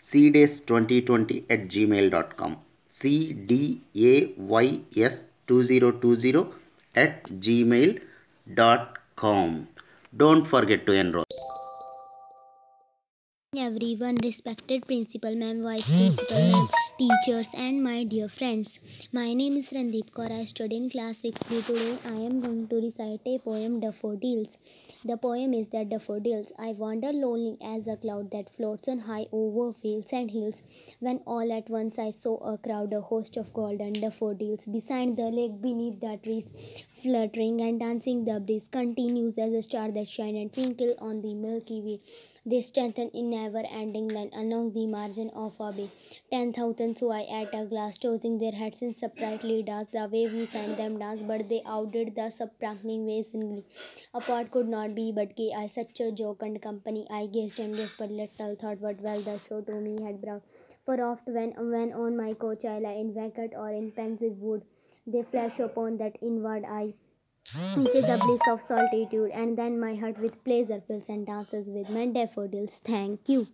cdays2020 at gmail.com cdays2020 at gmail.com don't forget to enroll. Everyone respected principal ma'am vice principal ma'am teachers and my dear friends. My name is randeep kaur. I study in class 6b today. I am going to recite a poem daffodils. The poem is that daffodils. I wander lonely as a cloud that floats on high over fields and hills. When all at once i saw a crowd a host of golden daffodils beside the lake beneath the trees fluttering and dancing. The breeze continues as a star that shine and twinkle on the milky way. They strengthen in never ending line along the margin of a bay. Ten thousand saw I at a glass, tossing their heads in sprightly dance. The way we sang them dance, but they outdid the sparkling waves in glee. Apart could not be but gay. I such a jocund company. I gazed and but little thought what well the show to me had brought. For oft when when on my coach I lie in vacant or in pensive wood, they flash upon that inward eye which is the bliss of solitude, and then my heart with pleasure fills and dances with my daffodils. Thank you.